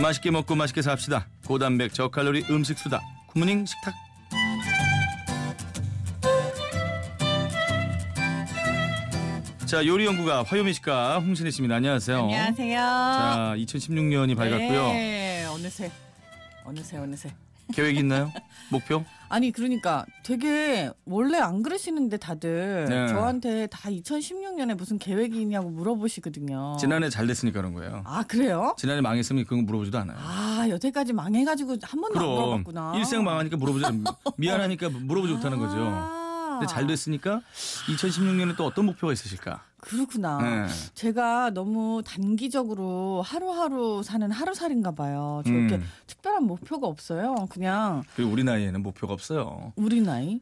맛있게 먹고 맛있게 삽시다. 고단백 저칼로리 음식 수다. 굿모닝 식탁. 자 요리 연구가 화요미 씨가 홍신혜 씨입니다. 안녕하세요. 안녕하세요. 자 2016년이 밝았고요. 네, 어느새 어느새 어느새. 계획 있나요? 목표? 아니 그러니까 되게 원래 안 그러시는데 다들 네. 저한테 다 2016년에 무슨 계획이 있냐고 물어보시거든요. 지난해 잘 됐으니까 그런 거예요. 아 그래요? 지난해 망했으면 그건 물어보지도 않아요. 아 여태까지 망해가지고 한 번도 안 그럼 물어봤구나. 일생 망하니까 물어보지 미안하니까 물어보지 못하는 거죠. 아, 근데 잘 됐으니까 2016년에 또 어떤 목표가 있으실까? 그렇구나. 네. 제가 너무 단기적으로 하루하루 사는 하루살인가 봐요. 저 이렇게 음. 특별한 목표가 없어요. 그냥 그리고 우리 나이에는 목표가 없어요. 우리 나이.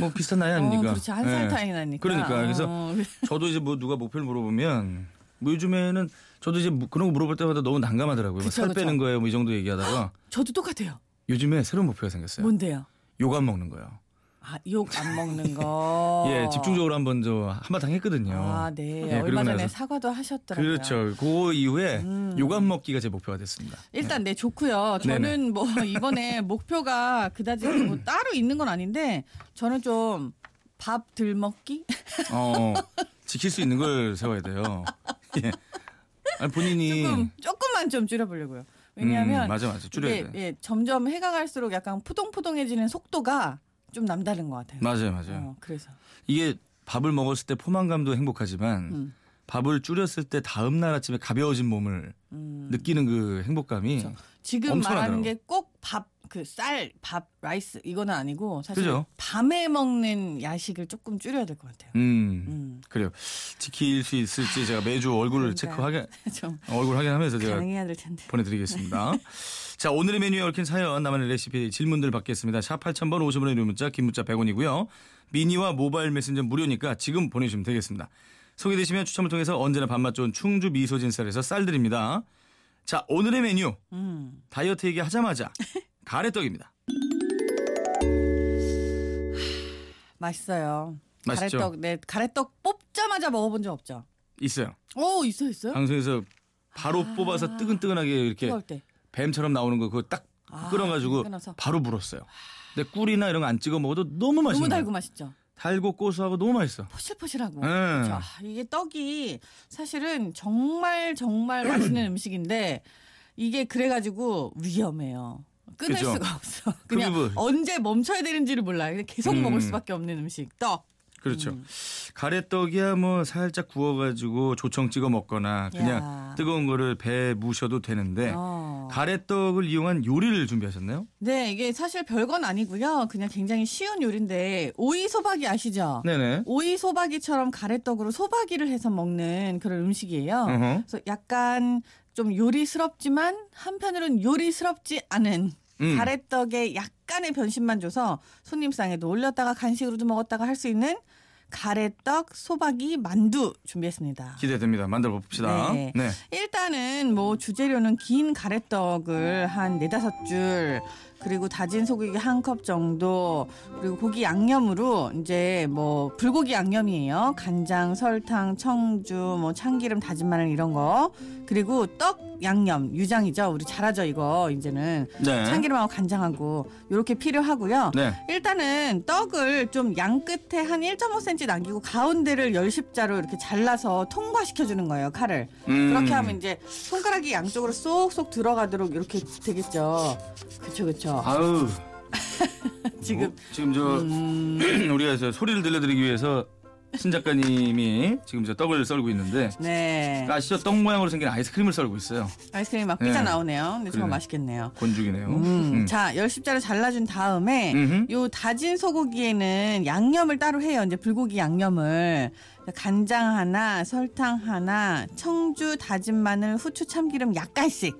뭐 비슷한 나이 아닙니까? 어, 그렇지 한살 네. 차이 나니까. 그러니까 그래서 어, 저도 이제 뭐 누가 목표를 물어보면 뭐 요즘에는 저도 이제 뭐 그런 거 물어볼 때마다 너무 난감하더라고요. 뭐 그쵸, 살 그쵸. 빼는 거예요, 뭐 이 정도 얘기하다가 저도 똑같아요. 요즘에 새로운 목표가 생겼어요. 뭔데요? 요가 먹는 거요. 아, 욕 안 먹는 거. 예, 집중적으로 한번 저 한바탕 했거든요. 아, 네. 예, 얼마 전에 사과도 하셨더라고요. 그렇죠. 그 이후에 음. 요감 먹기가 제 목표가 됐습니다. 일단 네 좋고요. 저는 네네. 뭐 이번에 목표가 그다지 뭐 따로 있는 건 아닌데 저는 좀 밥 덜 먹기? 어, 지킬 수 있는 걸 세워야 돼요. 예. 아니, 본인이 조금 조금만 좀 줄여 보려고요. 왜냐하면 음, 맞아 맞아 줄여야 돼. 예, 점점 해가 갈수록 약간 푸동푸동해지는 속도가 좀 남다른 것 같아요. 맞아요 맞아요. 어, 그래서 이게 밥을 먹었을 때 포만감도 행복하지만 음. 밥을 줄였을 때 다음 날 아침에 가벼워진 몸을 음. 느끼는 그 행복감이 그렇죠. 지금 엄청나더라고. 말하는 게 꼭 밥 그 쌀, 밥, rice 이거는 아니고 사실 그죠? 밤에 먹는 야식을 조금 줄여야 될 것 같아요. 음, 음. 그래요. 지킬 수 있을지 제가 매주 얼굴을. 체크하게 좀 얼굴 확인하면서 제가 가능해야 될 텐데. 보내드리겠습니다. 자 오늘의 메뉴에 얽힌 사연 나만의 레시피 질문들 받겠습니다. 샵 8000번 50원의 유료 문자 긴 문자 100원이고요. 미니와 모바일 메신저 무료니까 지금 보내주시면 되겠습니다. 소개되시면 추첨을 통해서 언제나 밥맛 좋은 충주 미소진 쌀에서 쌀 드립니다. 자 오늘의 메뉴 음. 다이어트 얘기하자마자 가래떡입니다. 맛있어요. 맛있죠? 가래떡, 네, 가래떡 뽑자마자 먹어본 적 없죠? 있어요. 오, 있어, 있어요? 방송에서 바로 아. 뽑아서 뜨끈뜨끈하게 이렇게 뜨거울 때. 뱀처럼 나오는 거 그거 딱 아, 끓여가지고 끊어서. 바로 불었어요. 근데 꿀이나 이런 거 안 찍어 먹어도 너무 맛있는 너무 달고. 맛있죠? 달고 고소하고 너무 맛있어. 포실포실하고. 네. 그렇죠. 아, 이게 떡이 사실은 정말 정말 맛있는 음식인데 이게 그래가지고 위험해요. 끊을 그죠. 수가 없어. 그냥 그게 뭐- 언제 멈춰야 되는지를 몰라. 그냥 계속 음. 먹을 수밖에 없는 음식. 떡. 그렇죠. 음. 가래떡이야 뭐 살짝 구워가지고 조청 찍어 먹거나 그냥 야. 뜨거운 거를 배에 무셔도 되는데 어. 가래떡을 이용한 요리를 준비하셨나요? 네, 이게 사실 별건 아니고요. 그냥 굉장히 쉬운 요리인데 오이 소박이 아시죠? 네네. 오이 소박이처럼 가래떡으로 소박이를 해서 먹는 그런 음식이에요. 어허. 그래서 약간 좀 요리스럽지만 한편으로는 요리스럽지 않은 음. 가래떡에 약간의 변신만 줘서 손님상에도 올렸다가 간식으로도 먹었다가 할 수 있는 가래떡 소박이 만두 준비했습니다. 기대됩니다. 만들어 봅시다. 네. 네. 일단은 뭐 주재료는 긴 가래떡을 한 네다섯 줄 그리고 다진 소고기 한 컵 정도 그리고 고기 양념으로 이제 뭐 불고기 양념이에요. 간장 설탕 청주 뭐 참기름 다진 마늘 이런 거. 그리고 떡 양념 유장이죠. 우리 잘하죠 이거. 이제는 네. 참기름하고 간장하고 이렇게 필요하고요. 네. 일단은 떡을 좀 양 끝에 한 1.5cm 남기고 가운데를 열십자로 이렇게 잘라서 통과시켜 주는 거예요 칼을. 음. 그렇게 하면 이제 손가락이 양쪽으로 쏙쏙 들어가도록 이렇게 되겠죠. 그쵸 그쵸 아우. 지금 뭐, 지금 저 음, 우리가 저 소리를 들려드리기 위해서 신 작가님이 지금 저 떡을 썰고 있는데 네 아시죠? 떡 모양으로 생긴 아이스크림을 썰고 있어요. 아이스크림이 막 네. 삐져 나오네요 근데 정말 그러네. 맛있겠네요 곤죽이네요. 음, 음. 자 열십자를 잘라준 다음에 음흠. 요 다진 소고기에는 양념을 따로 해요. 이제 불고기 양념을 간장 하나, 설탕 하나, 청주, 다진 마늘, 후추, 참기름 약간씩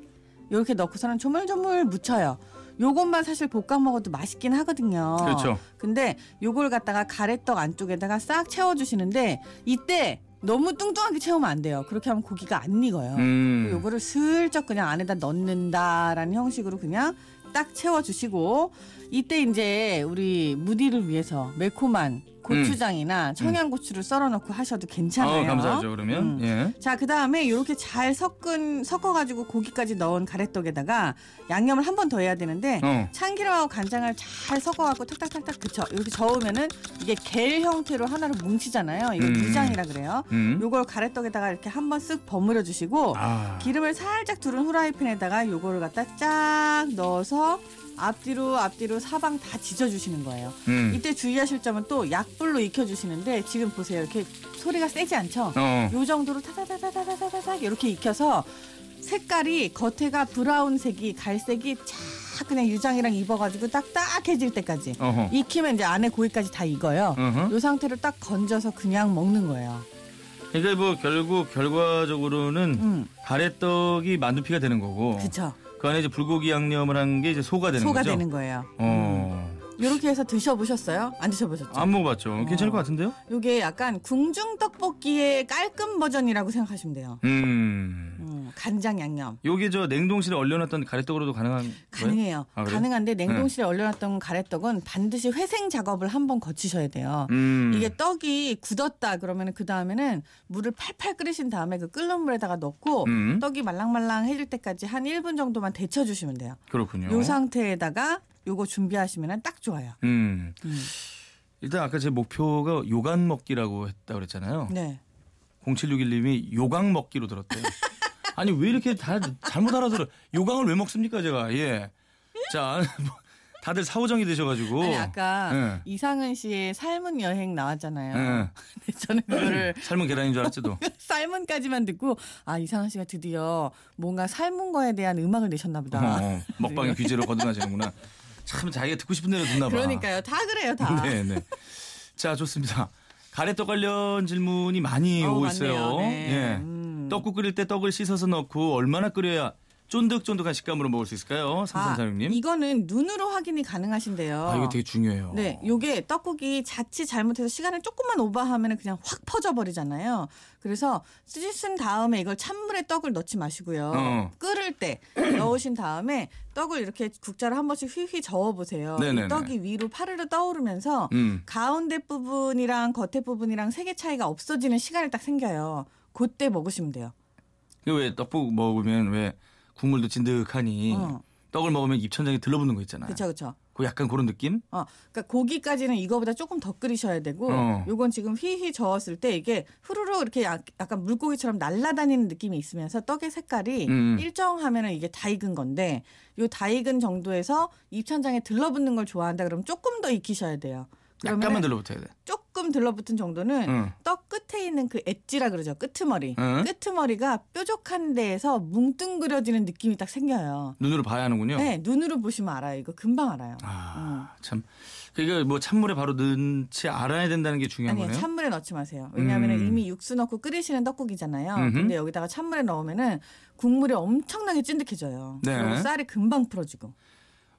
이렇게 넣고서는 조물조물 묻혀요. 요것만 사실 볶아 먹어도 맛있긴 하거든요. 그렇죠. 근데 요걸 갖다가 가래떡 안쪽에다가 싹 채워주시는데 이때 너무 뚱뚱하게 채우면 안 돼요. 그렇게 하면 고기가 안 익어요. 음. 요거를 슬쩍 그냥 안에다 넣는다라는 형식으로 그냥 딱 채워주시고 이때 이제 우리 무디를 위해서 매콤한 고추장이나 청양고추를 썰어놓고 하셔도 괜찮아요. 어, 감사하죠. 그러면 음. 예. 자, 그 다음에 이렇게 잘 섞은, 섞어가지고 고기까지 넣은 가래떡에다가 양념을 한 번 더 해야 되는데 어. 참기름하고 간장을 잘 섞어갖고 탁탁탁탁 그쵸 이렇게 저으면은 이게 겔 형태로 하나로 뭉치잖아요. 이거 음. 유장이라 그래요. 음. 요걸 가래떡에다가 이렇게 한 번 쓱 버무려 주시고 아. 기름을 살짝 두른 후라이팬에다가 요거를 갖다 쫙 넣어서 앞뒤로 앞뒤로 사방 다 지져주시는 거예요. 음. 이때 주의하실 점은 또 약불로 익혀주시는데 지금 보세요 이렇게 소리가 세지 않죠? 어. 요 정도로 타다다다다다다닥 이렇게 익혀서 색깔이 겉에가 브라운색이 갈색이 쫙 그냥 유장이랑 입어가지고 딱딱해질 때까지 어허. 익히면 이제 안에 고기까지 다 익어요. 어허. 요 상태로 딱 건져서 그냥 먹는 거예요. 그러니까 뭐 결국 결과적으로는 음, 가래떡이 만두피가 되는 거고 그쵸. 그 안에 이제 불고기 양념을 한 게 이제 소가 되는 소가 거죠. 되는 거예요. 어. 이렇게 해서 드셔보셨어요? 안 드셔보셨죠? 안 먹어봤죠. 괜찮을 것 같은데요? 요게 약간 궁중 떡볶이의 깔끔 버전이라고 생각하시면 돼요. 음. 음, 간장 양념. 요게 저 냉동실에 얼려놨던 가래떡으로도 가능한? 가능해요. 아? 가능한데 냉동실에 얼려놨던 가래떡은 반드시 회생 작업을 한번 거치셔야 돼요. 음. 이게 떡이 굳었다 그러면 그 다음에는 물을 팔팔 끓이신 다음에 그 끓는 물에다가 넣고 음. 떡이 말랑말랑해질 때까지 한 1분 정도만 데쳐주시면 돼요. 그렇군요. 요 상태에다가 요거 준비하시면 딱 좋아요. 음. 음. 일단 아까 제 목표가 요간 먹기라고 했다 그랬잖아요. 네. 0761님이 요강 먹기로 들었대요. 아니 왜 이렇게 다 잘못 알아들어? 요강을 왜 먹습니까 제가? 예. 자 뭐, 다들 사오정이 되셔가지고. 아니 아까 예. 이상은 씨의 삶은 여행 나왔잖아요. 예. 근데 저는 그거를 삶은 계란인 줄 알았지도. 삶은까지만 듣고 아 이상은 씨가 드디어 뭔가 삶은 거에 대한 음악을 내셨나 보다. 어, 먹방의 귀재로 거듭나시는구나. 참 자기가 듣고 싶은 대로 듣나 봐. 그러니까요. 다 그래요, 다. 네네. 자 좋습니다. 가래떡 관련 질문이 많이 어, 오고 맞네요. 있어요. 네. 예. 음. 떡국 끓일 때 떡을 씻어서 넣고 얼마나 끓여야 쫀득쫀득한 식감으로 먹을 수 있을까요? 아, 삼삼사육님. 이거는 눈으로 확인이 가능하신데요. 아 이거 되게 중요해요. 네, 요게 떡국이 자칫 잘못해서 시간을 조금만 오버하면 그냥 확 퍼져 버리잖아요. 그래서 씻은 다음에 이걸 찬물에 떡을 넣지 마시고요. 어. 끓을 때 넣으신 다음에 떡을 이렇게 국자로 한 번씩 휘휘 저어 보세요. 네네네. 떡이 위로 파르르 떠오르면서 음. 가운데 부분이랑 겉에 부분이랑 색의 차이가 없어지는 시간이 딱 생겨요. 그때 먹으시면 돼요. 이거 왜 떡국 먹으면 왜 국물도 진득하니 어. 떡을 먹으면 입천장에 들러붙는 거 있잖아요. 그렇죠, 그렇죠. 그 약간 그런 느낌? 어, 그러니까 고기까지는 이거보다 조금 더 끓이셔야 되고, 어. 요건 지금 휘휘 저었을 때 이게 후루룩 이렇게 약- 약간 물고기처럼 날아다니는 느낌이 있으면서 떡의 색깔이 음. 일정하면은 이게 다 익은 건데, 요 다 익은 정도에서 입천장에 들러붙는 걸 좋아한다 그러면 조금 더 익히셔야 돼요. 약간만 들러붙어야 돼. 조금 들러붙은 정도는 응. 떡 끝에 있는 그 엣지라 그러죠. 끄트머리. 응. 끄트머리가 뾰족한 데에서 뭉뚱그려지는 느낌이 딱 생겨요. 눈으로 봐야 하는군요. 네, 눈으로 보시면 알아요. 이거 금방 알아요. 아, 참. 그러니까 뭐 찬물에 바로 넣지 알아야 된다는 게 중요한 아니요, 거네요. 찬물에 넣지 마세요. 왜냐하면 음. 이미 육수 넣고 끓이시는 떡국이잖아요. 음흠. 근데 여기다가 찬물에 넣으면은 국물이 엄청나게 찐득해져요. 네. 그리고 쌀이 금방 풀어지고.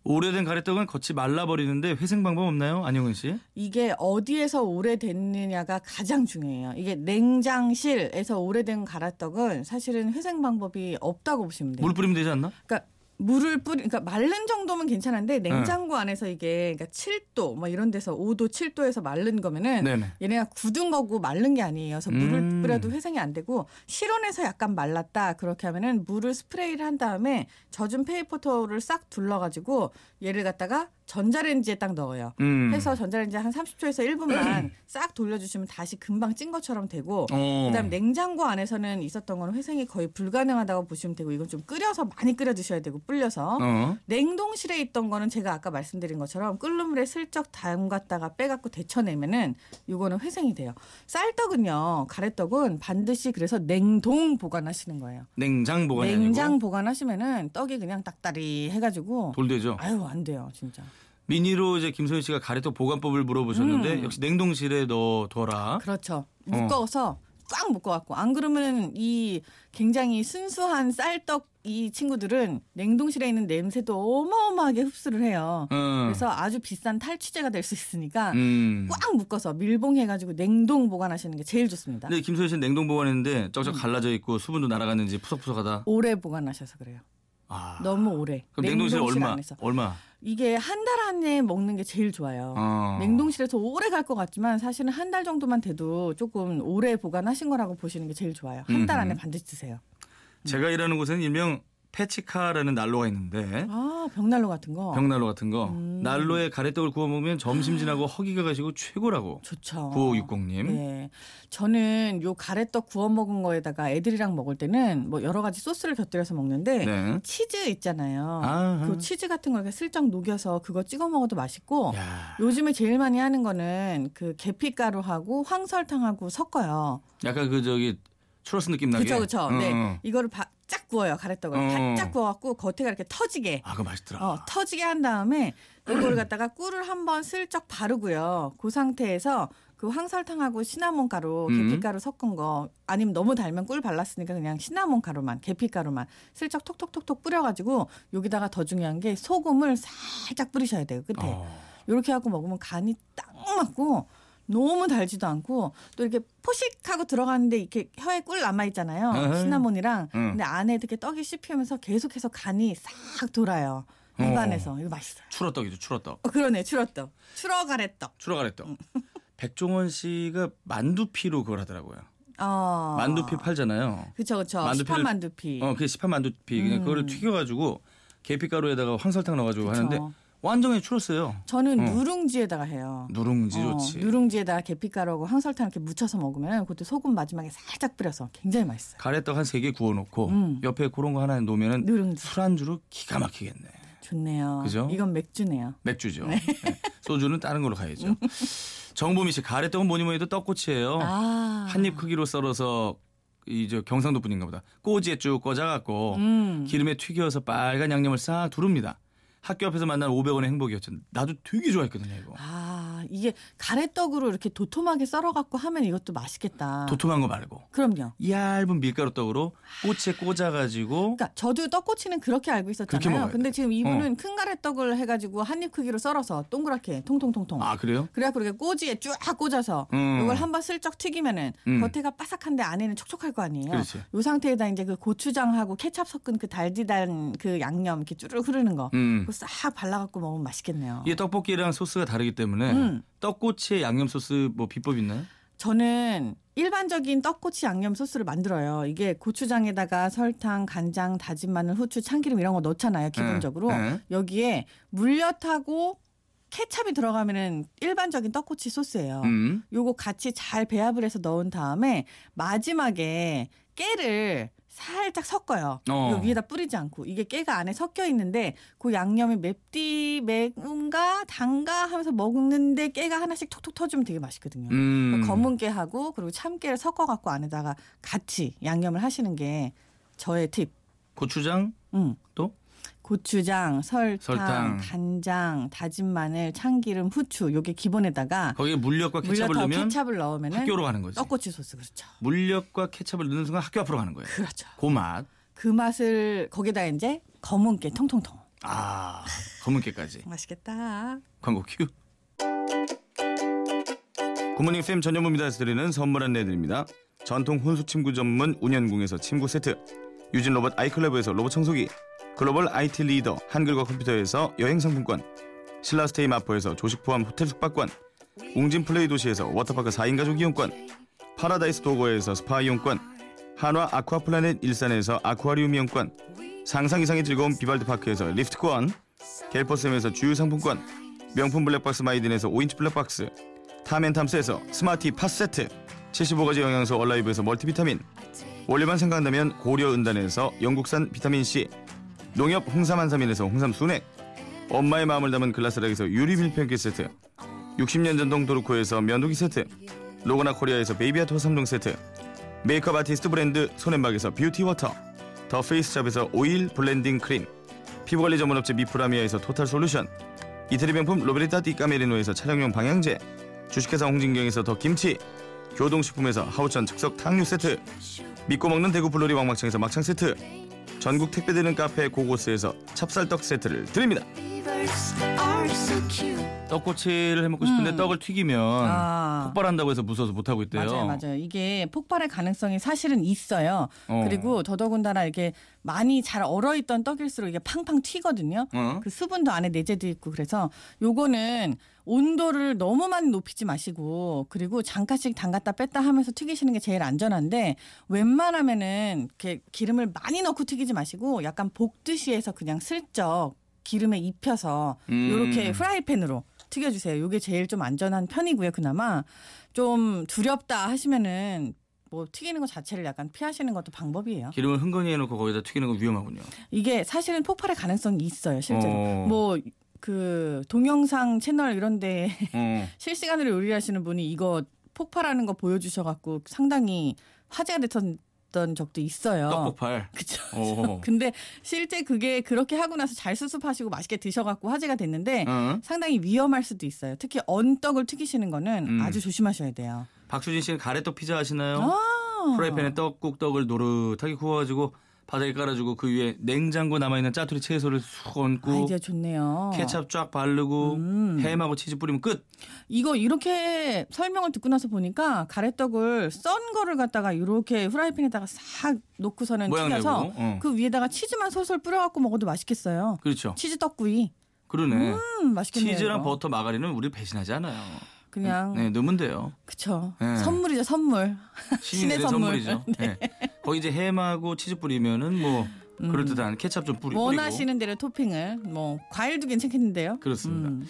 오래된 가래떡은 겉이 말라버리는데 회생 방법 없나요? 안영은 씨? 이게 어디에서 오래됐느냐가 가장 중요해요. 이게 냉장실에서 오래된 가래떡은 사실은 회생 방법이 없다고 보시면 돼요. 물 뿌리면 되지 않나? 그러니까 물을 뿌리, 그러니까 마른 정도면 네. 괜찮은데 냉장고 안에서 이게 그러니까 7도 뭐 이런 데서 5도, 7도에서 마른 거면은 네네. 얘네가 굳은 거고 마른 게 아니에요. 그래서 물을 음. 뿌려도 회생이 안 되고 실온에서 약간 말랐다 그렇게 하면은 물을 스프레이를 한 다음에 젖은 페이퍼 타올을 싹 둘러 가지고 얘를 갖다가 전자레인지에 딱 넣어요. 음. 해서 전자레인지 한 30초에서 1분만 싹 돌려주시면 다시 금방 찐 것처럼 되고 어. 그다음 냉장고 안에서는 있었던 거는 회생이 거의 불가능하다고 보시면 되고 이건 좀 끓여서 많이 끓여 드셔야 되고 불려서 어. 냉동실에 있던 거는 제가 아까 말씀드린 것처럼 끓는 물에 슬쩍 담갔다가 빼갖고 데쳐내면은 이거는 회생이 돼요. 쌀떡은요, 가래떡은 반드시 그래서 냉동 보관하시는 거예요. 냉장 보관이 냉장 아니고 보관하시면은 떡이 그냥 딱다리 해가지고 돌되죠. 아유 안 돼요 진짜. 미니로 이제 김소연 씨가 가래떡 보관법을 물어보셨는데 음. 역시 냉동실에 넣어둬라. 그렇죠. 묶어서 꽉 묶어갖고 안 그러면 이 굉장히 순수한 쌀떡 이 친구들은 냉동실에 있는 냄새도 어마어마하게 흡수를 해요. 어. 그래서 아주 비싼 탈취제가 될 수 있으니까 음. 꽉 묶어서 밀봉해가지고 냉동 보관하시는 게 제일 좋습니다. 근데 김소연 씨는 냉동 보관했는데 음. 쩍쩍 갈라져 있고 수분도 날아갔는지 푸석푸석하다. 오래 보관하셔서 그래요. 아. 너무 오래. 그럼 냉동실 얼마? 안에서. 얼마? 이게 한 달 안에 먹는 게 제일 좋아요. 어. 냉동실에서 오래 갈 것 같지만 사실은 한 달 정도만 돼도 조금 오래 보관하신 거라고 보시는 게 제일 좋아요. 한 달. 안에 반드시 드세요. 제가 일하는 곳에는 일명 패치카라는 난로가 있는데 아 벽난로 같은 거. 벽난로 같은 거 음. 난로에 가래떡을 구워 먹으면 점심 지나고 허기가 가시고 최고라고. 좋죠. 9560님. 네. 저는 요 가래떡 구워 먹은 거에다가 애들이랑 먹을 때는 뭐 여러 가지 소스를 곁들여서 먹는데 네. 치즈 있잖아요. 아. 그 치즈 같은 걸 슬쩍 녹여서 그거 찍어 먹어도 맛있고 야, 요즘에 제일 많이 하는 거는 그 계피가루하고 황설탕하고 섞어요. 약간 그 저기 추러스 느낌 나게. 그렇죠, 그렇죠. 응, 네, 응. 이거를 바, 쫙 구워요 가래떡을 어. 바짝 구워갖고 겉에가 이렇게 터지게. 아, 그거 맛있더라. 어, 터지게 한 다음에 이거를 갖다가 꿀을 한번 슬쩍 바르고요. 그 상태에서 그 황설탕하고 시나몬 가루, 음. 계피가루 섞은 거 아니면 너무 달면 꿀 발랐으니까 그냥 시나몬 가루만, 계피가루만 슬쩍 톡톡톡톡 뿌려가지고 여기다가 더 중요한 게 소금을 살짝 뿌리셔야 돼요 끝에. 어. 이렇게 하고 먹으면 간이 딱 맞고 너무 달지도 않고 또 이렇게 포식하고 들어가는데 이렇게 혀에 꿀 남아 있잖아요. 에헤이. 시나몬이랑 응. 근데 안에 이렇게 떡이 씹히면서 계속해서 간이 싹 돌아요. 어. 입안에서 이거 맛있어요. 추러떡이죠, 추러떡. 어, 그러네 추러떡, 추러가래떡. 추러가래떡. 음. 백종원 씨가 만두피로 그걸 하더라고요. 어. 만두피 팔잖아요. 그쵸 그쵸. 만두피를- 시판 만두피. 어, 그게 시판 만두피 그냥 음. 그거를 튀겨가지고 계피가루에다가 황설탕 넣어가지고 그쵸. 하는데 완전히 추렀어요. 저는 어. 누룽지에다가 해요. 누룽지 어, 좋지. 누룽지에다가 계피가루하고 황설탕 이렇게 묻혀서 먹으면 그것도 소금 마지막에 살짝 뿌려서 굉장히 맛있어요. 가래떡 한 세 개 구워놓고 음. 옆에 그런 거 하나 놓으면은 누룽지 술안주로 기가 막히겠네. 좋네요. 그죠? 이건 맥주네요. 맥주죠. 네. 소주는 다른 걸로 가야죠. 정보미 씨 가래떡은 뭐니 뭐니 해도 떡꼬치예요. 아. 한입 크기로 썰어서 이저 경상도 분인가 보다. 꼬지에 쭉 꽂아갖고 음. 기름에 튀겨서 빨간 양념을 싹 두릅니다. 학교 앞에서 만난 500원의 행복이었죠. 나도 되게 좋아했거든요, 이거. 아, 이게 가래떡으로 이렇게 도톰하게 썰어갖고 하면 이것도 맛있겠다. 도톰한 거 말고 그럼요. 얇은 밀가루 떡으로 꼬치에 꽂아가지고 그러니까 저도 떡꼬치는 그렇게 알고 있었잖아요. 먹어야 근데 돼. 지금 이분은 큰 가래떡을 해가지고 한입 크기로 썰어서 동그랗게 통통통통. 아 그래요? 그래갖고 이렇게 꼬지에 쫙 꽂아서 음. 이걸 한번 슬쩍 튀기면은 음. 겉에가 바삭한데 안에는 촉촉할 거 아니에요. 그렇지. 이 상태에다 이제 그 고추장하고 케찹 섞은 그 달디단 그 양념 이렇게 쭈르륵 흐르는 거. 음. 그거 싹 발라갖고 먹으면 맛있겠네요. 이게 떡볶이랑 소스가 다르기 때문에 음. 떡꼬치에 양념 소스 뭐 비법 있나요? 저는 일반적인 떡꼬치 양념 소스를 만들어요. 이게 고추장에다가 설탕, 간장, 다진 마늘, 후추, 참기름 이런 거 넣잖아요. 기본적으로 네. 여기에 물엿하고 케찹이 들어가면은 일반적인 떡꼬치 소스예요. 음. 요거 같이 잘 배합을 해서 넣은 다음에 마지막에 깨를 살짝 섞어요. 어. 요 위에다 뿌리지 않고 이게 깨가 안에 섞여 있는데 그 양념이 맵디 매운가 단가 하면서 먹는데 깨가 하나씩 톡톡 터지면 되게 맛있거든요. 음. 그 검은 깨하고 그리고 참깨를 섞어 갖고 안에다가 같이 양념을 하시는 게 저의 팁. 고추장 음. 또 고추장, 설탕, 설탕. 간장, 다진 마늘, 참기름, 후추 요게 기본에다가 거기에 물엿과 케찹을 물엿하고 넣으면 케찹을 넣으면은 학교로 가는 거지. 떡꼬치 소스 그렇죠. 물엿과 케찹을 넣는 순간 학교 앞으로 가는 거예요. 그렇죠. 그 맛. 그 맛을 거기다 이제 검은 깨 통통통. 아 검은깨까지. 맛있겠다. 광고 큐. 굿모닝FM 전현무입니다에서 드리는 선물 안내드립니다. 전통 혼수 침구 전문 운현궁에서 침구 세트 유진 로봇 아이클럽에서 로봇 청소기 글로벌 IT 리더 한글과 컴퓨터에서 여행 상품권 신라스테이 마포에서 조식 포함 호텔 숙박권 웅진 플레이 도시에서 워터파크 4인 가족 이용권 파라다이스 도고에서 스파 이용권 한화 아쿠아플라넷 일산에서 아쿠아리움 이용권 상상 이상의 즐거움 비발디 파크에서 리프트권 칼텍스에서 주유 상품권 명품 블랙박스 마이딘에서 5인치 블랙박스 탐앤탐스에서 스마티 팟 세트 75가지 영양소 얼라이브에서 멀티비타민 원료만 생각한다면 고려 은단에서 영국산 비타민C 농협 홍삼 한삼인에서 홍삼 순액. 엄마의 마음을 담은 글라스락에서 유리 밀폐기 세트. 60년 전통 도르코에서 면도기 세트. 로고나 코리아에서 베이비아토 3종 세트. 메이크업 아티스트 브랜드 손앤박에서 뷰티 워터. 더 페이스샵에서 오일 블렌딩 크림. 피부관리 전문업체 미프라미아에서 토탈 솔루션. 이태리 명품 로베르타 디 까메리노에서 차량용 방향제. 주식회사 홍진경에서 더 김치. 교동식품에서 하우천 즉석 탕류 세트. 믿고 먹는 대구 블로리 왕막창에서 막창 세트 전국 택배되는 카페 고고스에서 찹쌀떡 세트를 드립니다 떡꼬치를 해 먹고 싶은데 음. 떡을 튀기면 아. 폭발한다고 해서 무서워서 못 하고 있대요. 맞아요, 맞아요. 이게 폭발의 가능성이 사실은 있어요. 어. 그리고 더더군다나 이게 많이 잘 얼어있던 떡일수록 이게 팡팡 튀거든요. 어? 그 수분도 안에 내재돼 있고 그래서 요거는 온도를 너무 많이 높이지 마시고 그리고 잠깐씩 담갔다 뺐다 하면서 튀기시는 게 제일 안전한데 웬만하면은 이렇게 기름을 많이 넣고 튀기지 마시고 약간 볶듯이 해서 그냥 슬쩍 기름에 입혀서 음. 요렇게 프라이팬으로 튀겨주세요. 요게 제일 좀 안전한 편이고요. 그나마 좀 두렵다 하시면은 뭐 튀기는 것 자체를 약간 피하시는 것도 방법이에요. 기름을 흥건히 해놓고 거기다 튀기는 건 위험하군요. 이게 사실은 폭발의 가능성이 있어요, 실제로. 어. 뭐그 동영상 채널 이런데 어. 실시간으로 요리하시는 분이 이거 폭발하는 거 보여주셔갖고 상당히 화제가 됐던 적도 있어요. 떡 폭발. 그쵸. 어. 근데 실제 그게 그렇게 하고 나서 잘 수습하시고 맛있게 드셔갖고 화제가 됐는데 어? 상당히 위험할 수도 있어요. 특히 언떡을 튀기시는 거는 음. 아주 조심하셔야 돼요. 박수진 씨는 가래떡 피자 하시나요? 아. 프라이팬에 떡국 떡을 노릇하게 구워가지고 바닥에 깔아주고 그 위에 냉장고 남아있는 짜투리 채소를 쑥 얹고 아이디어 좋네요. 케찹 쫙 바르고 음. 햄하고 치즈 뿌리면 끝. 이거 이렇게 설명을 듣고 나서 보니까 가래떡을 썬 거를 갖다가 이렇게 후라이팬에다가 싹 놓고서는 모양 튀겨서 내고. 어. 그 위에다가 치즈만 솔솔 뿌려갖고 먹어도 맛있겠어요. 그렇죠. 치즈 떡구이. 그러네. 음, 맛있겠네요. 치즈랑 이거. 버터, 마가린은 우리 배신하지 않아요. 그냥 네, 넣으면 돼요. 그쵸. 네. 선물이죠 선물. 신의 선물. 선물이죠. 네. 거기 이제 햄하고 치즈 뿌리면은 뭐 그럴듯한 케찹 좀 뿌리, 뿌리고. 음. 원하시는 대로 토핑을 뭐 과일도 괜찮겠는데요. 그렇습니다. 음.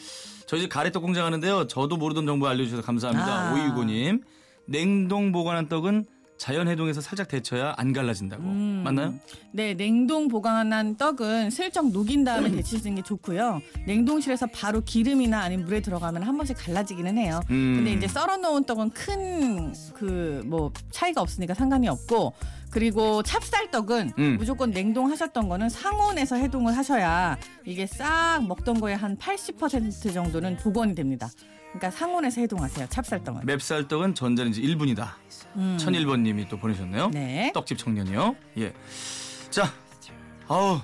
저희 집 가래떡 공장 하는데요. 저도 모르던 정보 알려주셔서 감사합니다. 아. 오이구님. 냉동 보관한 떡은 자연 해동해서 살짝 데쳐야 안 갈라진다고. 음. 맞나요? 네, 냉동 보관한 떡은 슬쩍 녹인 다음에 데치시는 게 좋고요. 냉동실에서 바로 기름이나 아니면 물에 들어가면 한 번씩 갈라지기는 해요. 음. 근데 이제 썰어 놓은 떡은 큰 그 뭐 차이가 없으니까 상관이 없고 그리고 찹쌀떡은 음. 무조건 냉동하셨던 거는 상온에서 해동을 하셔야 이게 싹 먹던 거에 한80% 정도는 복원이 됩니다. 그러니까 상온에서 해동하세요. 찹쌀떡은. 맵쌀떡은 전자레인지 1분이다. 음. 1001번님이 또 보내셨네요. 네. 떡집 청년이요. 예. 자, 아우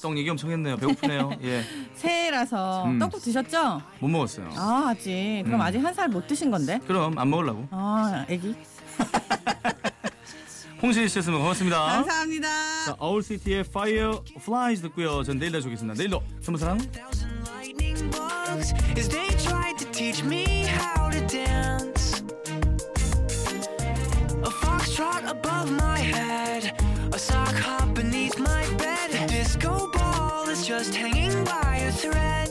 떡 얘기 엄청 했네요. 배고프네요. 예. 새해라서 음. 떡국 드셨죠? 못 먹었어요. 아 아직 그럼 음. 아직 한 살 못 드신 건데? 그럼 안 먹으려고. 아 애기. 홍신희 씨였으면 고맙습니다. 감사합니다. 자, 아울시티의 Fireflies 듣고요. 전 내일 다시 오겠습니다. 내일도 스무 사랑. Teach me how to dance. A foxtrot above my head, a sock hop beneath my bed. A disco ball is just hanging by a thread.